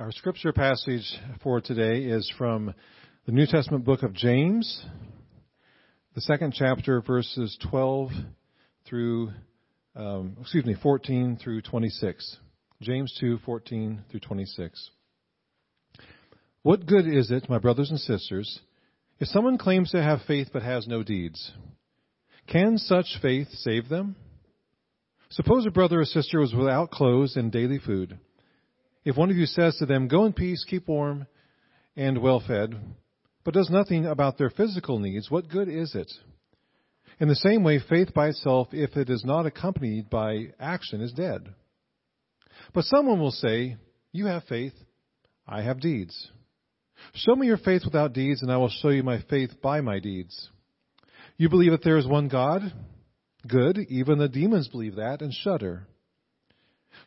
Our scripture passage for today is from the New Testament book of James, the second chapter, verses 12 through, um, excuse me, 14 through 26. James 2, 14 through 26. What good is it, my brothers and sisters, if someone claims to have faith but has no deeds? Can such faith save them? Suppose a brother or sister was without clothes and daily food. If one of you says to them, Go in peace, keep warm and well fed, but does nothing about their physical needs, what good is it? In the same way, faith by itself, if it is not accompanied by action, is dead. But someone will say, You have faith, I have deeds. Show me your faith without deeds, and I will show you my faith by my deeds. You believe that there is one God? Good, even the demons believe that and shudder.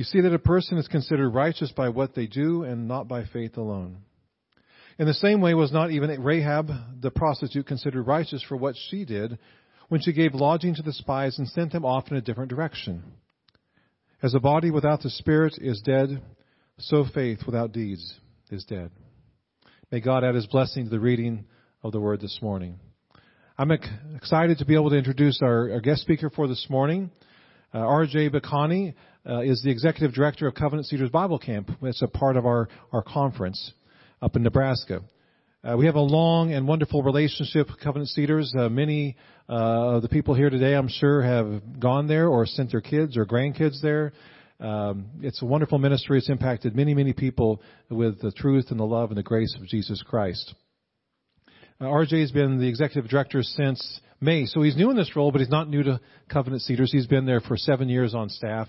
You see that a person is considered righteous by what they do and not by faith alone. In the same way was not even Rahab the prostitute considered righteous for what she did when she gave lodging to the spies and sent them off in a different direction. As a body without the spirit is dead, so faith without deeds is dead. May God add his blessing to the reading of the word this morning. I'm excited to be able to introduce our, our guest speaker for this morning. Uh, R.J. Bacani uh, is the executive director of Covenant Cedars Bible Camp. It's a part of our, our conference up in Nebraska. Uh, we have a long and wonderful relationship with Covenant Cedars. Uh, many uh, of the people here today, I'm sure, have gone there or sent their kids or grandkids there. Um, it's a wonderful ministry. It's impacted many, many people with the truth and the love and the grace of Jesus Christ. Uh, RJ has been the executive director since May, so he's new in this role, but he's not new to Covenant Cedars. He's been there for seven years on staff.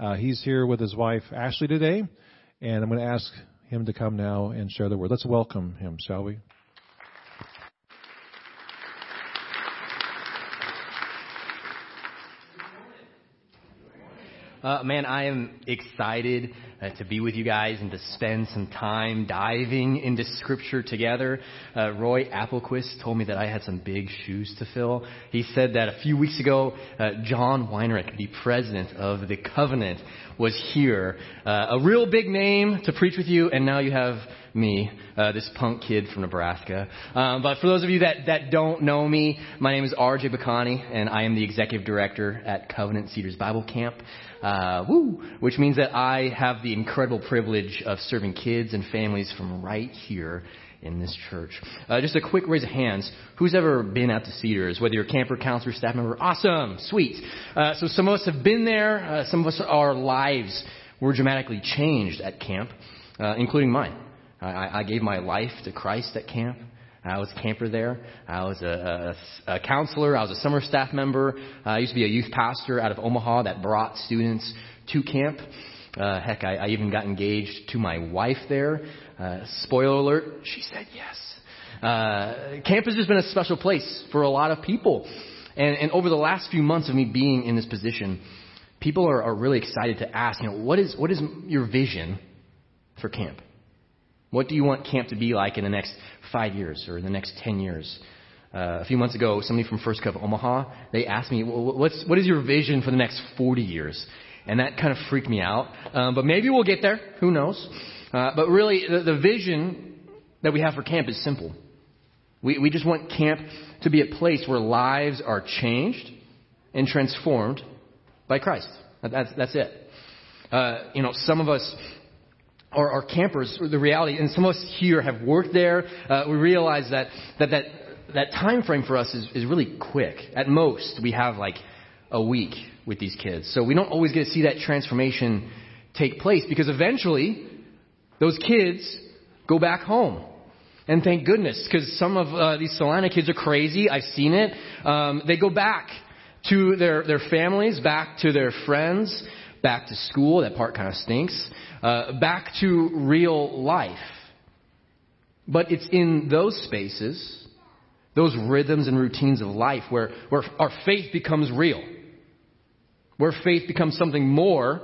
Uh, he's here with his wife Ashley today, and I'm going to ask him to come now and share the word. Let's welcome him, shall we? Uh, man, I am excited uh, to be with you guys and to spend some time diving into Scripture together. Uh, Roy Applequist told me that I had some big shoes to fill. He said that a few weeks ago, uh, John Wenrich, the president of the Covenant, was here. Uh, a real big name to preach with you, and now you have me, uh, this punk kid from Nebraska. Um, but for those of you that, that don't know me, my name is RJ Bacani, and I am the executive director at Covenant Cedars Bible Camp uh, woo, which means that I have the incredible privilege of serving kids and families from right here in this church. Uh, just a quick raise of hands. Who's ever been out to Cedars? Whether you're a camper, counselor, staff member, awesome, sweet. Uh, so some of us have been there. Uh, some of us, our lives were dramatically changed at camp, uh, including mine. I, I gave my life to Christ at camp. I was a camper there. I was a, a, a counselor. I was a summer staff member. Uh, I used to be a youth pastor out of Omaha that brought students to camp. Uh, heck, I, I even got engaged to my wife there. Uh, spoiler alert, she said yes. Uh, camp has just been a special place for a lot of people. And, and over the last few months of me being in this position, people are, are really excited to ask, you know, what is, what is your vision for camp? What do you want camp to be like in the next five years or in the next ten years? Uh, a few months ago, somebody from First Cove Omaha, they asked me, well, what's, what is your vision for the next 40 years? And that kind of freaked me out. Um, but maybe we'll get there. Who knows? Uh, but really, the, the vision that we have for camp is simple. We, we just want camp to be a place where lives are changed and transformed by Christ. That's, that's it. Uh, you know, some of us our, campers, the reality, and some of us here have worked there, uh, we realize that, that, that, that time frame for us is, is really quick. At most, we have like a week with these kids. So we don't always get to see that transformation take place because eventually those kids go back home. And thank goodness, because some of uh, these Salina kids are crazy. I've seen it. Um, they go back to their, their families, back to their friends, back to school. That part kind of stinks. Uh, back to real life. But it's in those spaces, those rhythms and routines of life where, where our faith becomes real. Where faith becomes something more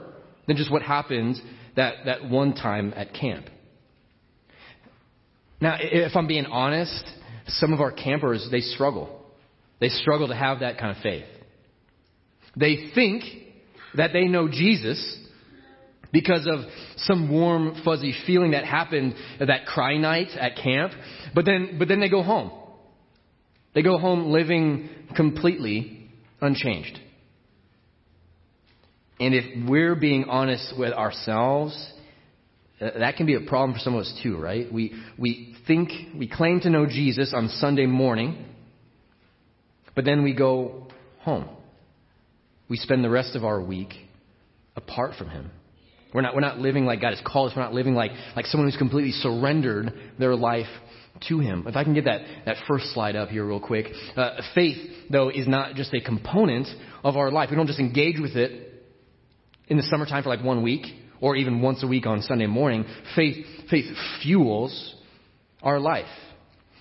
than just what happened that, that one time at camp. Now, if I'm being honest, some of our campers, they struggle. They struggle to have that kind of faith. They think that they know Jesus because of some warm, fuzzy feeling that happened that cry night at camp, but then, but then they go home. They go home living completely unchanged. And if we're being honest with ourselves, that can be a problem for some of us too, right? We, we think, we claim to know Jesus on Sunday morning, but then we go home. We spend the rest of our week apart from Him. We're not, we're not living like God has called us. We're not living like, like someone who's completely surrendered their life to Him. If I can get that, that first slide up here real quick. Uh, faith, though, is not just a component of our life. We don't just engage with it in the summertime for like one week or even once a week on Sunday morning. Faith, faith fuels our life.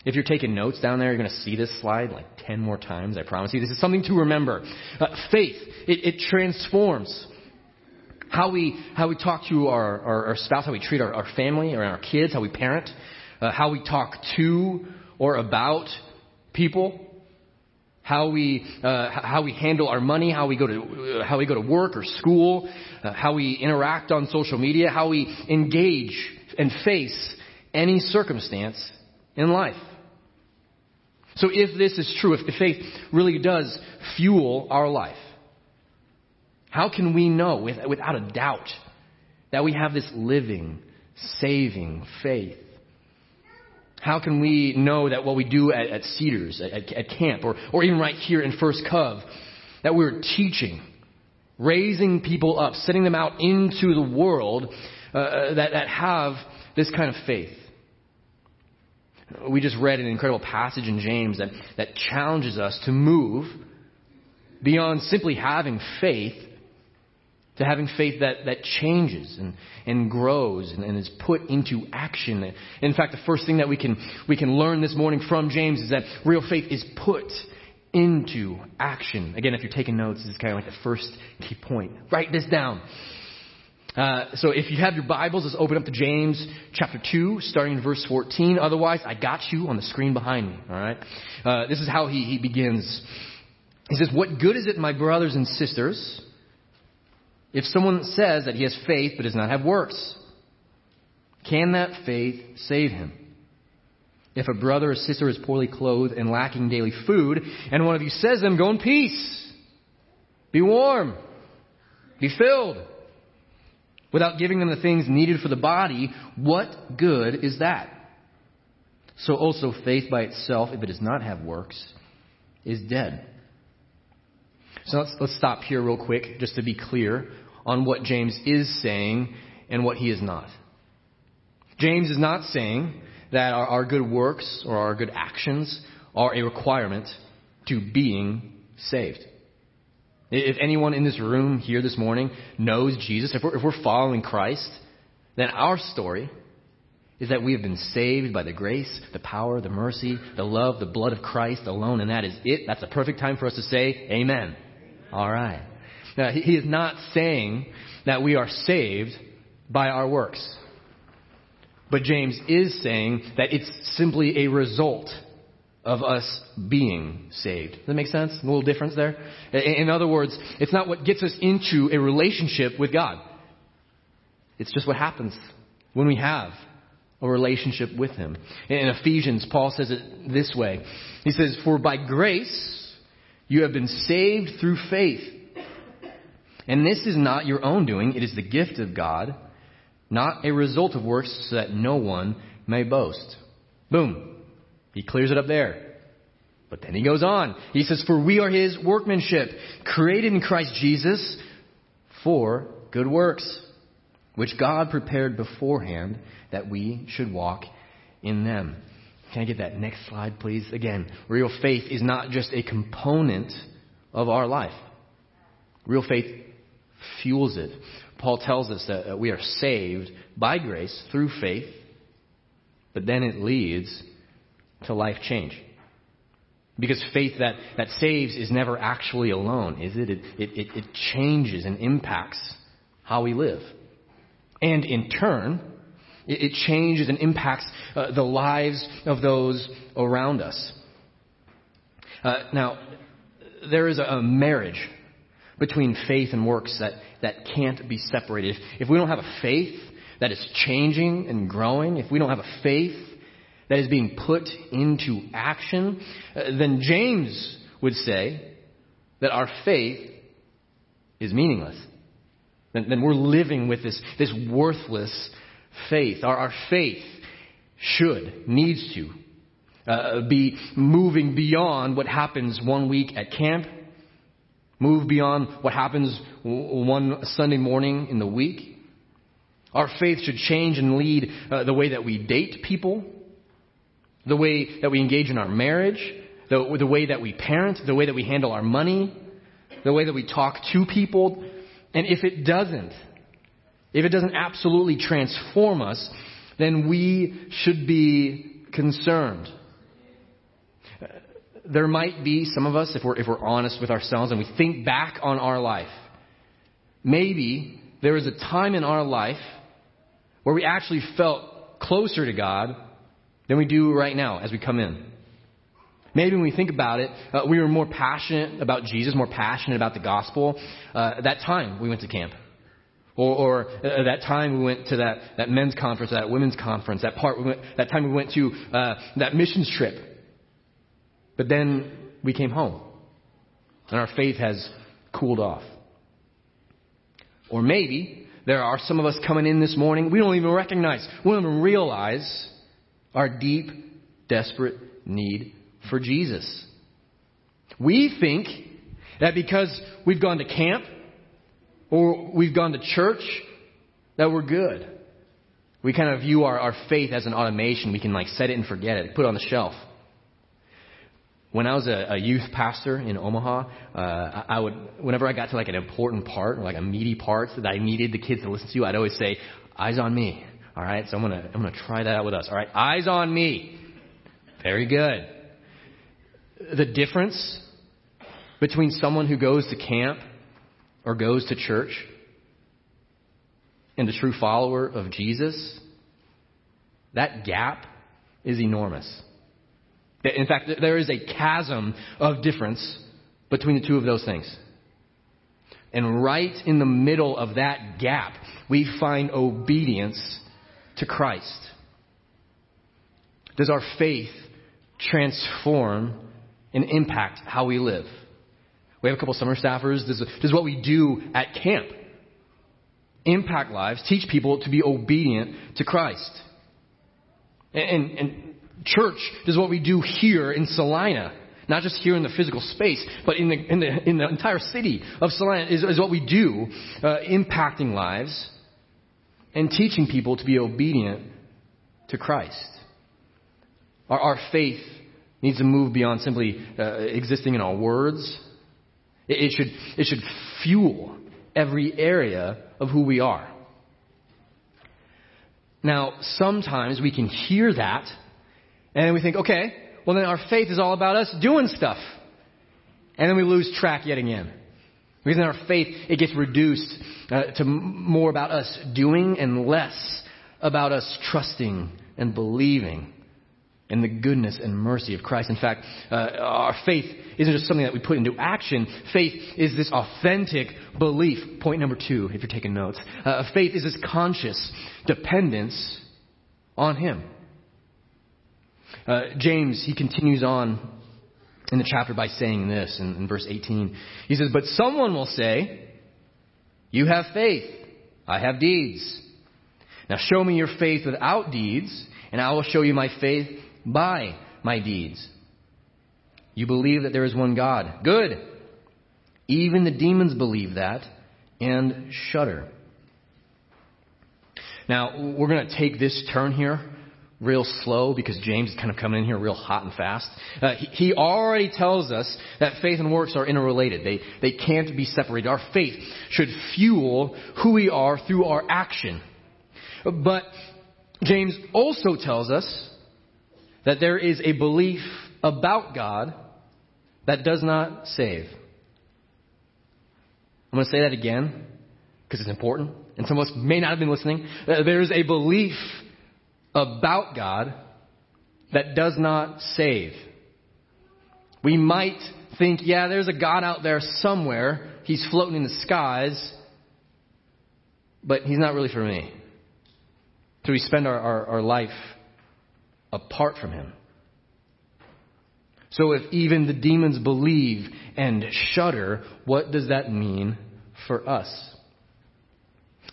If you're taking notes down there, you're going to see this slide like 10 more times, I promise you. This is something to remember. Uh, faith, it, it, transforms how we, how we talk to our, our, our spouse, how we treat our, our, family or our kids, how we parent, uh, how we talk to or about people, how we, uh, how we handle our money, how we go to, uh, how we go to work or school, uh, how we interact on social media, how we engage and face any circumstance in life. So if this is true, if faith really does fuel our life, how can we know with, without a doubt that we have this living, saving faith? How can we know that what we do at, at Cedars, at, at, camp, or, or even right here in First Cove, that we're teaching, raising people up, sending them out into the world uh, uh that, that have this kind of faith? We just read an incredible passage in James that, that challenges us to move beyond simply having faith to having faith that, that changes and, and grows and, and is put into action. In fact, the first thing that we can, we can learn this morning from James is that real faith is put into action. Again, if you're taking notes, this is kind of like the first key point. Write this down. Uh, so if you have your Bibles, let's open up to James chapter 2, starting in verse 14. Otherwise, I got you on the screen behind me. All right. Uh, this is how he, he begins. He says, "What good is it, my brothers and sisters, if someone says that he has faith but does not have works? Can that faith save him?" If a brother or sister is poorly clothed and lacking daily food, and one of you says to them, Go in peace, be warm, be filled, without giving them the things needed for the body, what good is that? So also faith by itself, if it does not have works, is dead. So let's, let's stop here real quick, just to be clear on what James is saying and what he is not. James is not saying that our, our good works or our good actions are a requirement to being saved. If anyone in this room here this morning knows Jesus, if we're, if we're following Christ, then our story is that we have been saved by the grace, the power, the mercy, the love, the blood of Christ alone, and that is it. That's a perfect time for us to say, Amen. All right. Now, he is not saying that we are saved by our works. But James is saying that it's simply a result of us being saved. Does that make sense? A little difference there? In other words, it's not what gets us into a relationship with God. It's just what happens when we have a relationship with Him. In Ephesians, Paul says it this way. He says, For by grace you have been saved through faith. And this is not your own doing, it is the gift of God, not a result of works so that no one may boast. Boom. He clears it up there. But then he goes on. He says, For we are his workmanship, created in Christ Jesus for good works, which God prepared beforehand that we should walk in them. Can I get that next slide, please? Again, real faith is not just a component of our life. Real faith fuels it. Paul tells us that we are saved by grace through faith, but then it leads to life change. Because faith that, that saves is never actually alone, is it? It, it, it changes and impacts how we live. And in turn, it, it changes and impacts uh, the lives of those around us. Uh, now, there is a, marriage between faith and works that, that can't be separated. If, if we don't have a faith that is changing and growing, if we don't have a faith that is being put into action, uh, then James would say that our faith is meaningless. Then, then we're living with this, this worthless faith. Our, our faith should, needs to, uh, be moving beyond what happens one week at camp, move beyond what happens one Sunday morning in the week. Our faith should change and lead uh, the way that we date people, the way that we engage in our marriage, the, the way that we parent, the way that we handle our money, the way that we talk to people. And if it doesn't, if it doesn't absolutely transform us, then we should be concerned. There might be some of us, if we're, if we're honest with ourselves and we think back on our life, maybe there was a time in our life where we actually felt closer to God than we do right now as we come in. Maybe when we think about it, uh, we were more passionate about Jesus, more passionate about the gospel uh, that time we went to camp. Or, or uh, that time we went to that, that men's conference, that women's conference, that part we went, that time we went to uh, that missions trip. But then we came home, and our faith has cooled off. Or maybe there are some of us coming in this morning, we don't even recognize, we don't even realize our deep, desperate need for Jesus. We think that because we've gone to camp or we've gone to church, that we're good. We kind of view our, our faith as an automation. We can like set it and forget it, put it on the shelf. When I was a, a youth pastor in Omaha, uh, I, I would, whenever I got to like an important part or like a meaty part that I needed the kids to listen to, I'd always say, "Eyes on me." All right, so I'm gonna I'm gonna try that out with us. All right, eyes on me. Very good. The difference between someone who goes to camp or goes to church and a true follower of Jesus, that gap is enormous. In fact, there is a chasm of difference between the two of those things. And right in the middle of that gap, we find obedience to Christ? Does our faith transform and impact how we live? We have a couple summer staffers. Does, does what we do at camp impact lives, teach people to be obedient to Christ? And, and, and church does what we do here in Salina not just here in the physical space, but in the, in the, in the entire city of Salina is, is what we do, uh, impacting lives and teaching people to be obedient to Christ. Our, our faith needs to move beyond simply uh, existing in our words. It, it, should, it should fuel every area of who we are. Now, sometimes we can hear that and we think, okay, well then our faith is all about us doing stuff. And then we lose track yet again. Because in our faith, it gets reduced uh, to more about us doing and less about us trusting and believing in the goodness and mercy of Christ. In fact, uh, our faith isn't just something that we put into action. Faith is this authentic belief. Point number two, if you're taking notes. Uh, faith is this conscious dependence on Him. Uh, James, he continues on in the chapter by saying this in, in verse 18. He says, But someone will say, You have faith, I have deeds. Now show me your faith without deeds, and I will show you my faith by my deeds. You believe that there is one God. Good. Even the demons believe that and shudder. Now, we're going to take this turn here real slow because James is kind of coming in here real hot and fast. Uh, he, he already tells us that faith and works are interrelated. They, they can't be separated. Our faith should fuel who we are through our action. But James also tells us that there is a belief about God that does not save. I'm going to say that again because it's important, and some of us may not have been listening. Uh, there is a belief about God that does not save. We might think, yeah, there's a God out there somewhere. He's floating in the skies, but he's not really for me. So we spend our, our, our life apart from him. So if even the demons believe and shudder, what does that mean for us?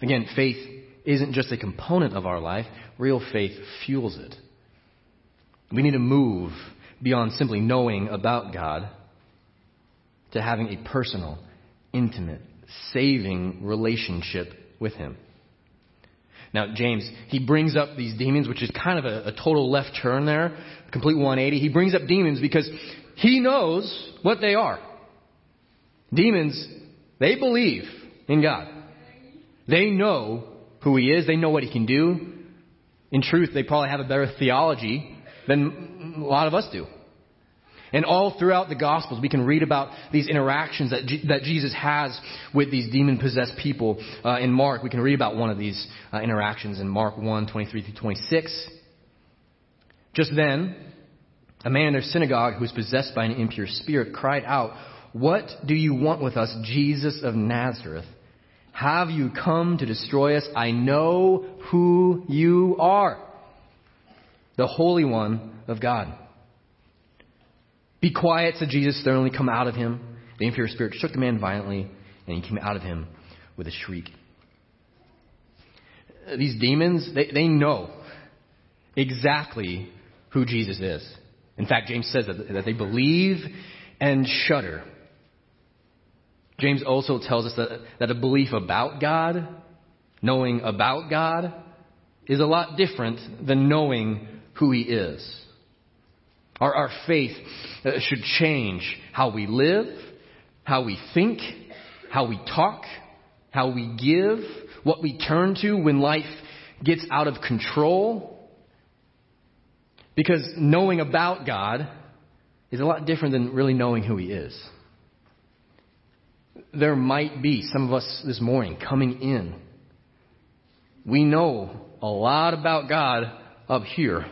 Again, faith isn't just a component of our life, real faith fuels it. We need to move beyond simply knowing about God to having a personal, intimate, saving relationship with Him. Now, James, he brings up these demons, which is kind of a, a total left turn there, complete 180. He brings up demons because he knows what they are. Demons, they believe in God. They know who He is. They know what He can do. In truth, they probably have a better theology than a lot of us do. And all throughout the Gospels, we can read about these interactions that, G- that Jesus has with these demon possessed people. Uh, in Mark, we can read about one of these uh, interactions in Mark 1 23 through 26. Just then, a man in their synagogue who was possessed by an impure spirit cried out, What do you want with us, Jesus of Nazareth? Have you come to destroy us? I know who you are, the Holy One of God. Be quiet, said Jesus sternly. Come out of him. The impure spirit shook the man violently, and he came out of him with a shriek. These demons, they, they know exactly who Jesus is. In fact, James says that, that they believe and shudder. James also tells us that, that a belief about God, knowing about God, is a lot different than knowing who He is. Our, our faith uh, should change how we live, how we think, how we talk, how we give, what we turn to when life gets out of control. Because knowing about God is a lot different than really knowing who He is. There might be some of us this morning coming in. We know a lot about God up here,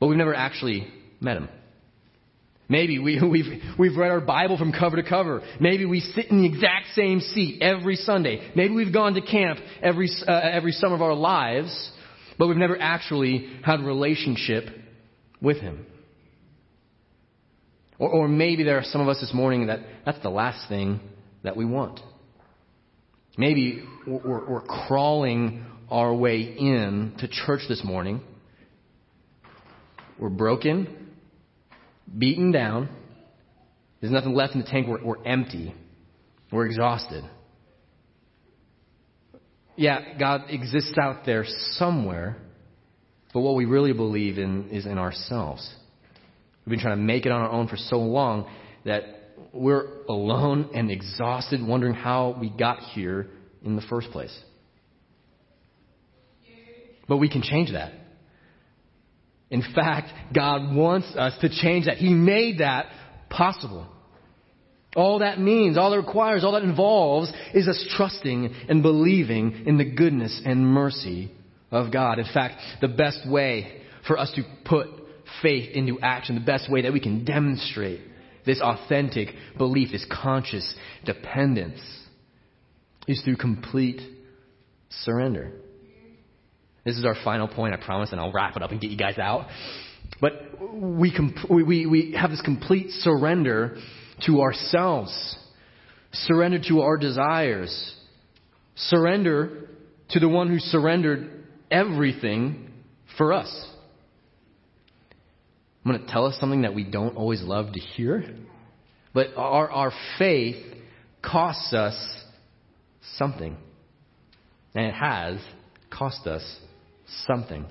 but we've never actually met Him. Maybe we, have we've, we've read our Bible from cover to cover. Maybe we sit in the exact same seat every Sunday. Maybe we've gone to camp every, uh, every summer of our lives, but we've never actually had a relationship with Him. Or, or maybe there are some of us this morning that that's the last thing that we want. Maybe we're, we're crawling our way in to church this morning. We're broken, beaten down. There's nothing left in the tank. We're, we're empty. We're exhausted. Yeah, God exists out there somewhere, but what we really believe in is in ourselves. We've been trying to make it on our own for so long that we're alone and exhausted, wondering how we got here in the first place. But we can change that. In fact, God wants us to change that. He made that possible. All that means, all that requires, all that involves is us trusting and believing in the goodness and mercy of God. In fact, the best way for us to put faith into action, the best way that we can demonstrate this authentic belief, this conscious dependence, is through complete surrender. This is our final point, I promise, and I'll wrap it up and get you guys out. But we, comp- we, we have this complete surrender to ourselves, surrender to our desires, surrender to the one who surrendered everything for us. I'm going to tell us something that we don't always love to hear, but our, our faith costs us something. And it has cost us something.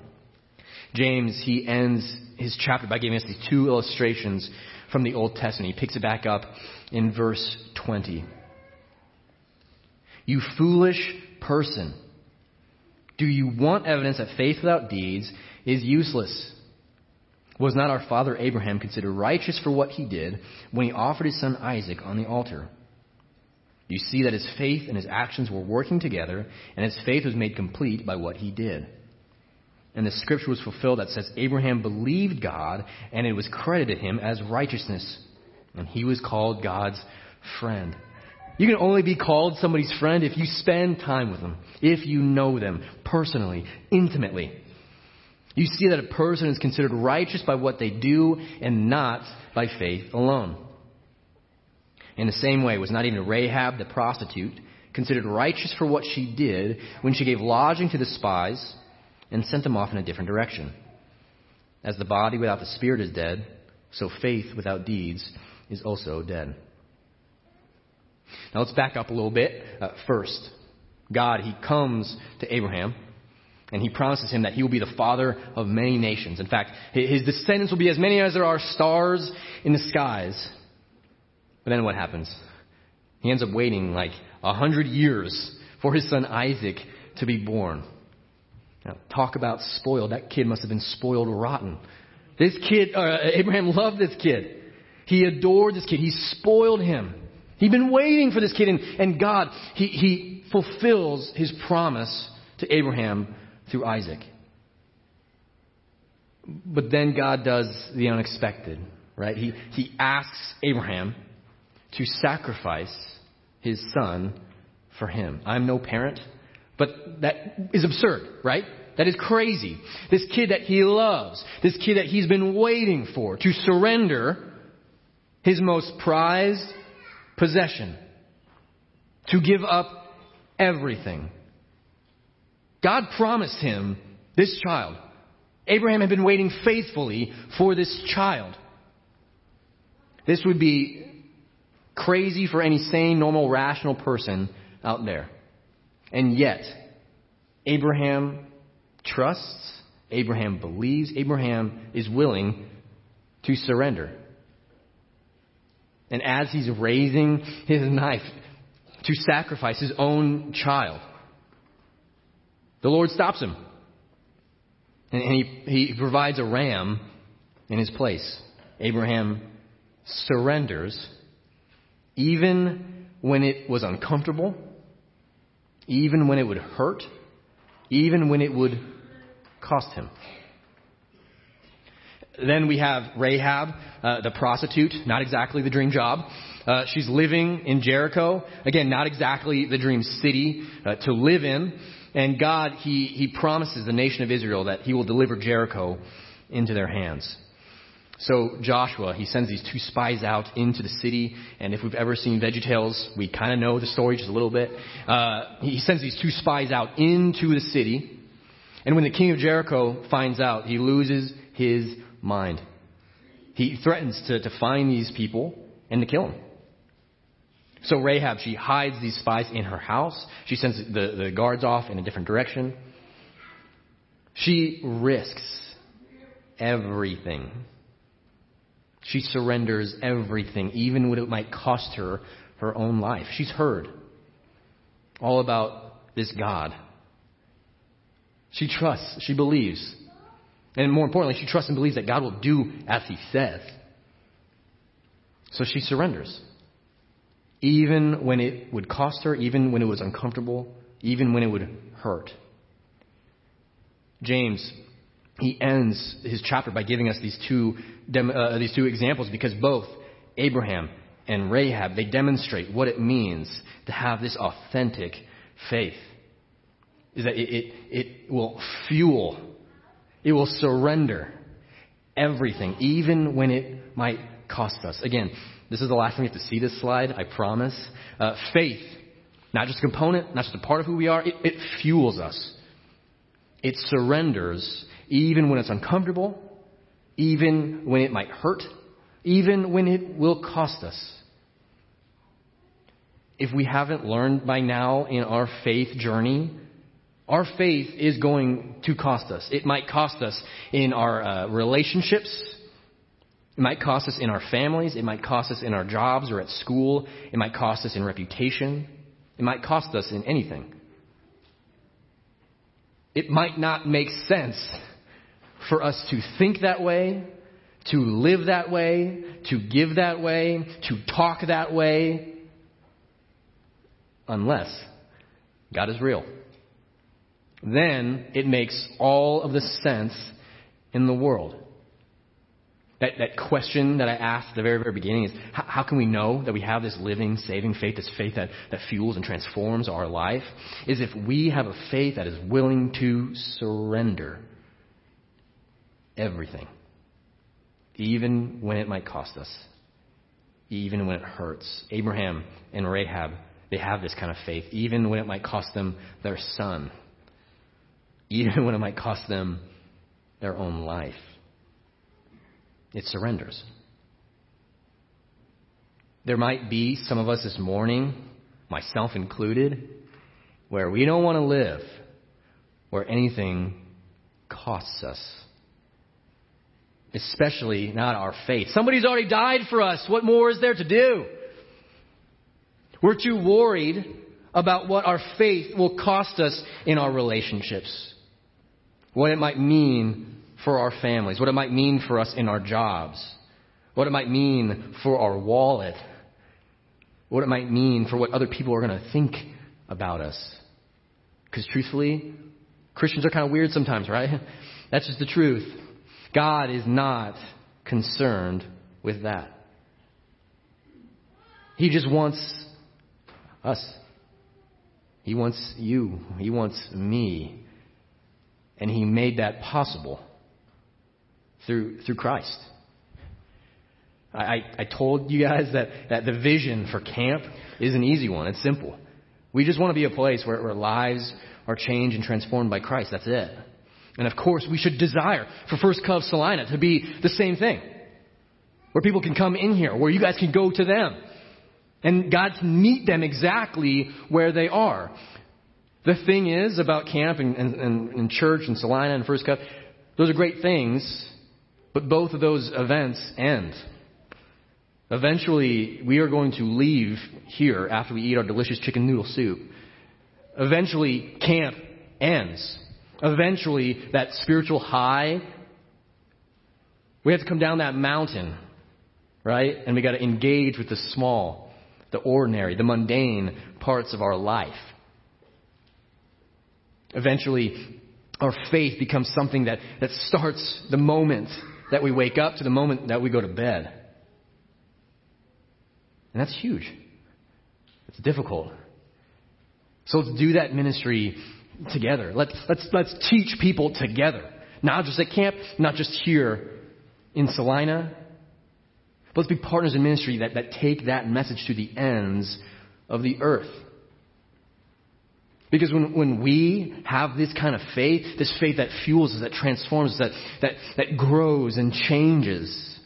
James, he ends his chapter by giving us these two illustrations from the Old Testament. He picks it back up in verse 20. You foolish person. Do you want evidence that faith without deeds is useless? Was not our father Abraham considered righteous for what he did when he offered his son Isaac on the altar? You see that his faith and his actions were working together, and his faith was made complete by what he did. And the scripture was fulfilled that says Abraham believed God, and it was credited him as righteousness. And he was called God's friend. You can only be called somebody's friend if you spend time with them, if you know them personally, intimately. You see that a person is considered righteous by what they do and not by faith alone. In the same way, was not even Rahab the prostitute considered righteous for what she did when she gave lodging to the spies and sent them off in a different direction? As the body without the spirit is dead, so faith without deeds is also dead. Now let's back up a little bit. Uh, first, God, He comes to Abraham and He promises him that He will be the father of many nations. In fact, His descendants will be as many as there are stars in the skies. But then what happens? He ends up waiting like a hundred years for his son Isaac to be born. Now, talk about spoiled. That kid must have been spoiled rotten. This kid, uh, Abraham loved this kid. He adored this kid. He spoiled him. He'd been waiting for this kid, and, and God, he, he fulfills his promise to Abraham through Isaac. But then God does the unexpected, right? He, he asks Abraham to sacrifice his son for him. I'm no parent, but that is absurd, right? That is crazy. This kid that he loves, this kid that he's been waiting for to surrender his most prized possession, to give up everything. God promised him this child. Abraham had been waiting faithfully for this child. This would be crazy for any sane, normal, rational person out there. And yet, Abraham trusts, Abraham believes, Abraham is willing to surrender. And as he's raising his knife to sacrifice his own child, the Lord stops him. And, he, he provides a ram in his place. Abraham surrenders even when it was uncomfortable, even when it would hurt, even when it would cost him. Then we have Rahab, uh, the prostitute, not exactly the dream job. Uh, she's living in Jericho. Again, not exactly the dream city uh, to live in. And God, he, he promises the nation of Israel that He will deliver Jericho into their hands. So Joshua, he sends these two spies out into the city, and if we've ever seen VeggieTales, we kind of know the story just a little bit. Uh, he sends these two spies out into the city, and when the king of Jericho finds out, he loses his mind. He threatens to, to find these people and to kill them. So Rahab, she hides these spies in her house. She sends the, the guards off in a different direction. She risks everything. She surrenders everything, even what it might cost her her own life. She's heard all about this God. She trusts, she believes. And more importantly, she trusts and believes that God will do as He says. So she surrenders. Even when it would cost her, even when it was uncomfortable, even when it would hurt. James, he ends his chapter by giving us these two, uh, these two examples because both Abraham and Rahab, they demonstrate what it means to have this authentic faith. Is that it, it, it will fuel it will surrender everything, even when it might cost us. Again, this is the last time we have to see this slide, I promise. Uh, faith, not just a component, not just a part of who we are, it, it fuels us. It surrenders even when it's uncomfortable, even when it might hurt, even when it will cost us. If we haven't learned by now in our faith journey Our faith is going to cost us. It might cost us in our uh, relationships. It might cost us in our families. It might cost us in our jobs or at school. It might cost us in reputation. It might cost us in anything. It might not make sense for us to think that way, to live that way, to give that way, to talk that way, unless God is real then it makes all of the sense in the world. That, that question that I asked at the very, very beginning is how, how, can we know that we have this living, saving faith, this faith that, that fuels and transforms our life? Is if we have a faith that is willing to surrender everything, even when it might cost us, even when it hurts. Abraham and Rahab, they have this kind of faith, even when it might cost them their son even when it might cost them their own life. It surrenders. There might be some of us this morning, myself included, where we don't want to live where anything costs us. Especially not our faith. Somebody's already died for us. What more is there to do? We're too worried about what our faith will cost us in our relationships what it might mean for our families, what it might mean for us in our jobs, what it might mean for our wallet, what it might mean for what other people are going to think about us. Because truthfully, Christians are kind of weird sometimes, right? That's just the truth. God is not concerned with that. He just wants us. He wants you. He wants me. And he made that possible through, through Christ. I, I told you guys that, that the vision for camp is an easy one. It's simple. We just want to be a place where, where lives are changed and transformed by Christ. That's it. And of course, we should desire for First Cove Salina to be the same thing. Where people can come in here, where you guys can go to them. And God can meet them exactly where they are. The thing is about camp and, and, and church and Salina and First Cove, those are great things, but both of those events end. Eventually, we are going to leave here after we eat our delicious chicken noodle soup. Eventually, camp ends. Eventually, that spiritual high, we have to come down that mountain, right? And we got to engage with the small, the ordinary, the mundane parts of our life. Eventually, our faith becomes something that, that starts the moment that we wake up to the moment that we go to bed. And that's huge. It's difficult. So let's do that ministry together. Let's, let's, let's teach people together. Not just at camp, not just here in Salina. But let's be partners in ministry that, that take that message to the ends of the earth. Because when, when we have this kind of faith, this faith that fuels us, that transforms us, that, that, that grows and changes,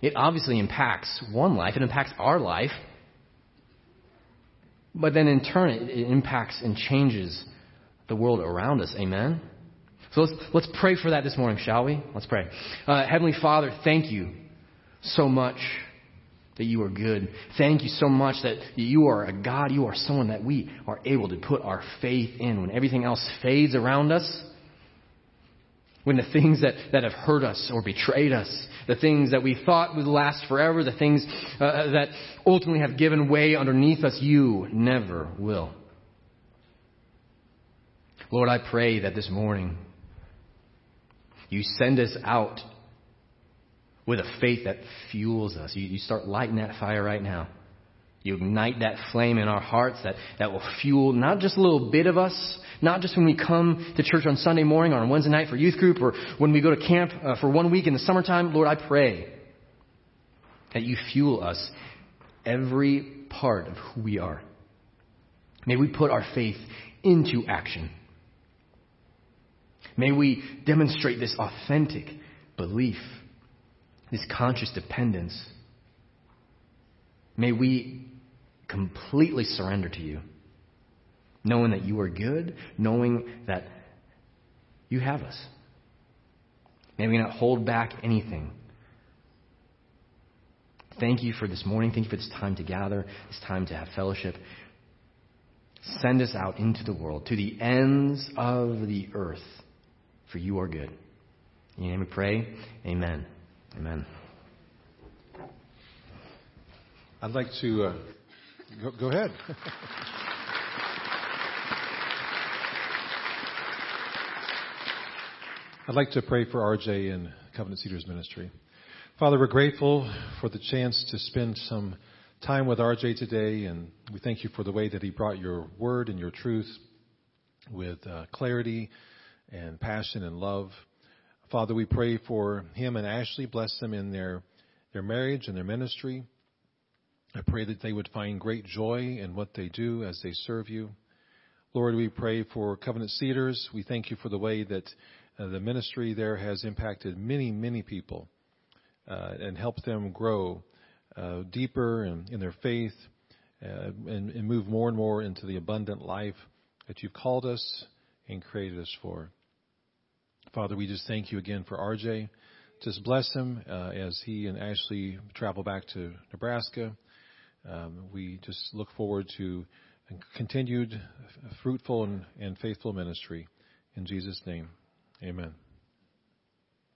it obviously impacts one life. It impacts our life. But then in turn, it, it impacts and changes the world around us. Amen? So let's, let's pray for that this morning, shall we? Let's pray. Uh, Heavenly Father, thank you so much that you are good. Thank you so much that you are a God. You are someone that we are able to put our faith in when everything else fades around us. When the things that, that have hurt us or betrayed us, the things that we thought would last forever, the things uh, that ultimately have given way underneath us, you never will. Lord, I pray that this morning you send us out with a faith that fuels us. You, you start lighting that fire right now. You ignite that flame in our hearts that, that will fuel not just a little bit of us, not just when we come to church on Sunday morning or on Wednesday night for youth group or when we go to camp uh, for one week in the summertime. Lord, I pray that you fuel us every part of who we are. May we put our faith into action. May we demonstrate this authentic belief this conscious dependence, may we completely surrender to you. knowing that you are good, knowing that you have us. May we not hold back anything. Thank you for this morning. Thank you for this time to gather, this time to have fellowship. Send us out into the world, to the ends of the earth, for you are good. In your name we pray. Amen. Amen. I'd like to uh, go, go ahead. I'd like to pray for RJ and Covenant Cedars Ministry. Father, we're grateful for the chance to spend some time with RJ today, and we thank you for the way that he brought your word and your truth with uh, clarity and passion and love. Father, we pray for him and Ashley. Bless them in their, their marriage and their ministry. I pray that they would find great joy in what they do as they serve you. Lord, we pray for Covenant Cedars. We thank you for the way that uh, the ministry there has impacted many, many people uh, and helped them grow uh, deeper in, in, their faith uh, and, and move more and more into the abundant life that you've called us and created us for. Father, we just thank you again for RJ. Just bless him uh, as he and Ashley travel back to Nebraska. Um, we just look forward to continued fruitful and, and faithful ministry. In Jesus' name. Amen.